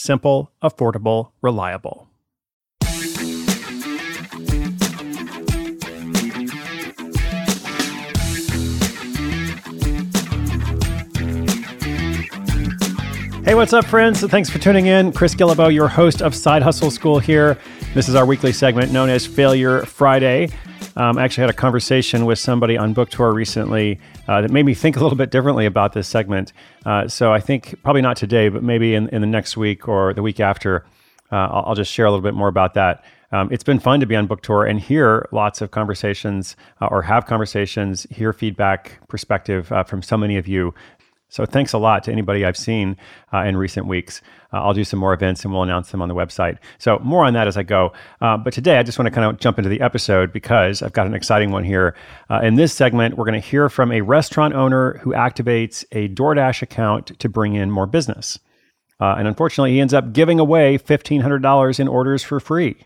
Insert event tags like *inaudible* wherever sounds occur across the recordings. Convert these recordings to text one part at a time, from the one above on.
Simple, affordable, reliable. Hey, what's up, friends? Thanks for tuning in. Chris Guillebeau, your host of Side Hustle School here. This is our weekly segment known as Failure Friday. Um, I actually had a conversation with somebody on book tour recently uh, that made me think a little bit differently about this segment. Uh, so I think probably not today, but maybe in, in the next week or the week after, uh, I'll, I'll, just share a little bit more about that. Um, it's been fun to be on book tour and hear lots of conversations uh, or have conversations, hear feedback, perspective uh, from so many of you so thanks a lot to anybody I've seen uh, in recent weeks. Uh, I'll do some more events and we'll announce them on the website. So more on that as I go. Uh, but today I just want to kind of jump into the episode because I've got an exciting one here. Uh, in this segment, we're going to hear from a restaurant owner who activates a DoorDash account to bring in more business. Uh, and unfortunately, he ends up giving away $1,500 in orders for free.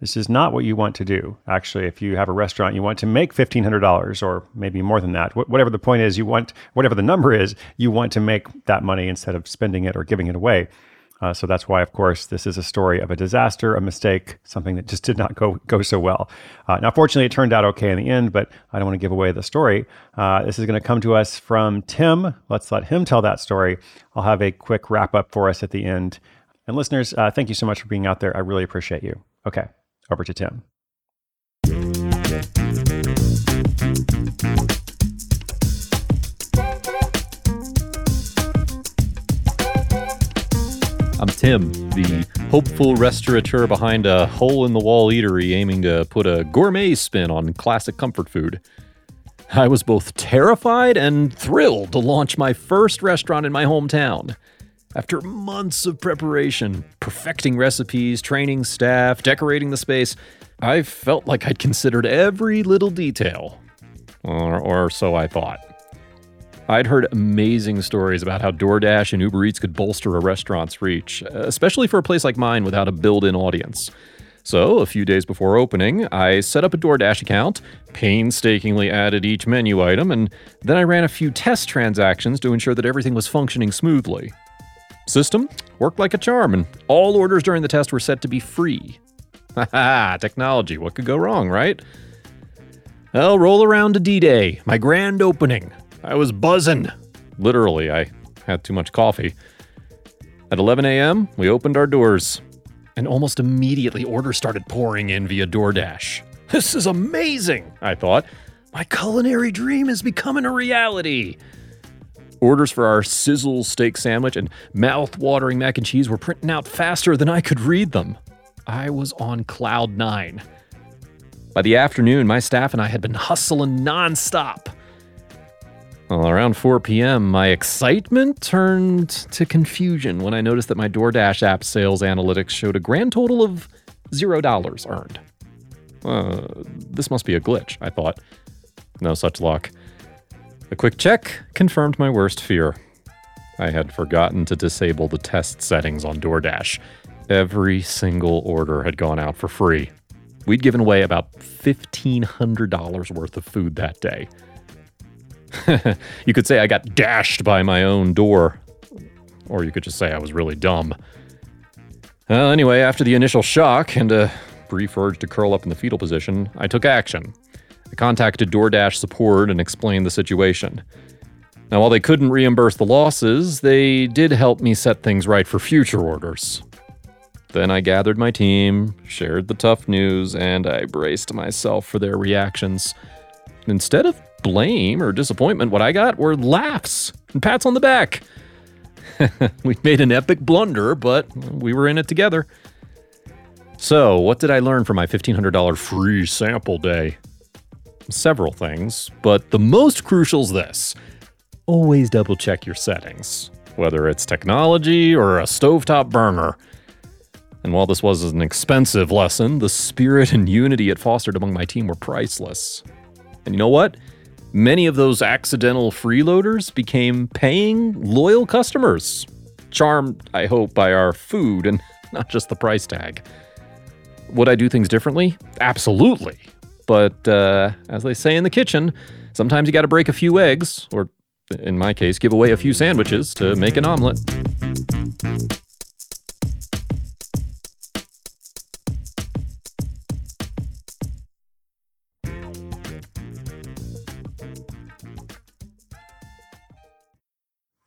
This is not what you want to do. Actually, if you have a restaurant, you want to make $1,500 or maybe more than that. Wh- whatever the point is, you want, whatever the number is, you want to make that money instead of spending it or giving it away. Uh, so that's why, of course, this is a story of a disaster, a mistake, something that just did not go go so well. Uh, now, fortunately, it turned out okay in the end, but I don't want to give away the story. Uh, this is going to come to us from Tim. Let's let him tell that story. I'll have a quick wrap up for us at the end. And listeners, uh, thank you so much for being out there. I really appreciate you. Okay. Over to Tim. I'm Tim, the hopeful restaurateur behind a hole in the wall eatery aiming to put a gourmet spin on classic comfort food. I was both terrified and thrilled to launch my first restaurant in my hometown. After months of preparation, perfecting recipes, training staff, decorating the space, I felt like I'd considered every little detail. Or, or so I thought. I'd heard amazing stories about how DoorDash and Uber Eats could bolster a restaurant's reach, especially for a place like mine without a built in audience. So, a few days before opening, I set up a DoorDash account, painstakingly added each menu item, and then I ran a few test transactions to ensure that everything was functioning smoothly. System worked like a charm, and all orders during the test were set to be free. *laughs* Haha, technology, what could go wrong, right? Well, roll around to D Day, my grand opening. I was buzzing. Literally, I had too much coffee. At 11 a.m., we opened our doors, and almost immediately orders started pouring in via DoorDash. *laughs* This is amazing, I thought. My culinary dream is becoming a reality. Orders for our sizzle steak sandwich and mouth-watering mac and cheese were printing out faster than I could read them. I was on cloud nine. By the afternoon, my staff and I had been hustling nonstop. Well, around 4 p.m., my excitement turned to confusion when I noticed that my DoorDash app sales analytics showed a grand total of $0 earned. Uh, this must be a glitch, I thought. No such luck. A quick check confirmed my worst fear. I had forgotten to disable the test settings on DoorDash. Every single order had gone out for free. We'd given away about $1,500 worth of food that day. *laughs* you could say I got dashed by my own door, or you could just say I was really dumb. Well, anyway, after the initial shock and a brief urge to curl up in the fetal position, I took action. I contacted DoorDash support and explained the situation. Now, while they couldn't reimburse the losses, they did help me set things right for future orders. Then I gathered my team, shared the tough news, and I braced myself for their reactions. Instead of blame or disappointment, what I got were laughs and pats on the back. *laughs* we made an epic blunder, but we were in it together. So, what did I learn from my $1,500 free sample day? Several things, but the most crucial is this always double check your settings, whether it's technology or a stovetop burner. And while this was an expensive lesson, the spirit and unity it fostered among my team were priceless. And you know what? Many of those accidental freeloaders became paying, loyal customers. Charmed, I hope, by our food and *laughs* not just the price tag. Would I do things differently? Absolutely. But uh, as they say in the kitchen, sometimes you got to break a few eggs, or in my case, give away a few sandwiches to make an omelet.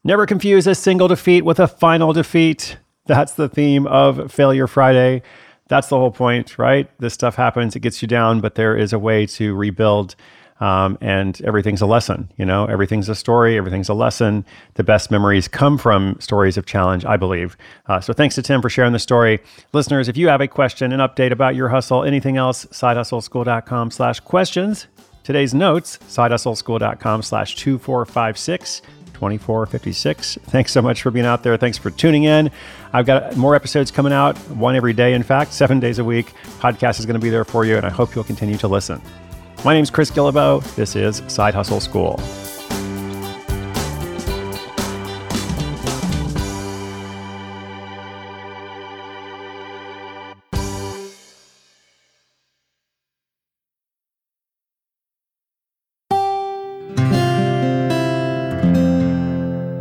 Never confuse a single defeat with a final defeat. That's the theme of Failure Friday. That's the whole point, right? This stuff happens, it gets you down, but there is a way to rebuild. Um, and everything's a lesson, you know, everything's a story, everything's a lesson. The best memories come from stories of challenge, I believe. Uh, so thanks to Tim for sharing the story. Listeners, if you have a question, an update about your hustle, anything else, sidehustleschool.com slash questions. Today's notes, sidehustleschool.com slash 2456. 2456. Thanks so much for being out there. Thanks for tuning in. I've got more episodes coming out, one every day, in fact, seven days a week. Podcast is going to be there for you, and I hope you'll continue to listen. My name is Chris Guillebeau. This is Side Hustle School.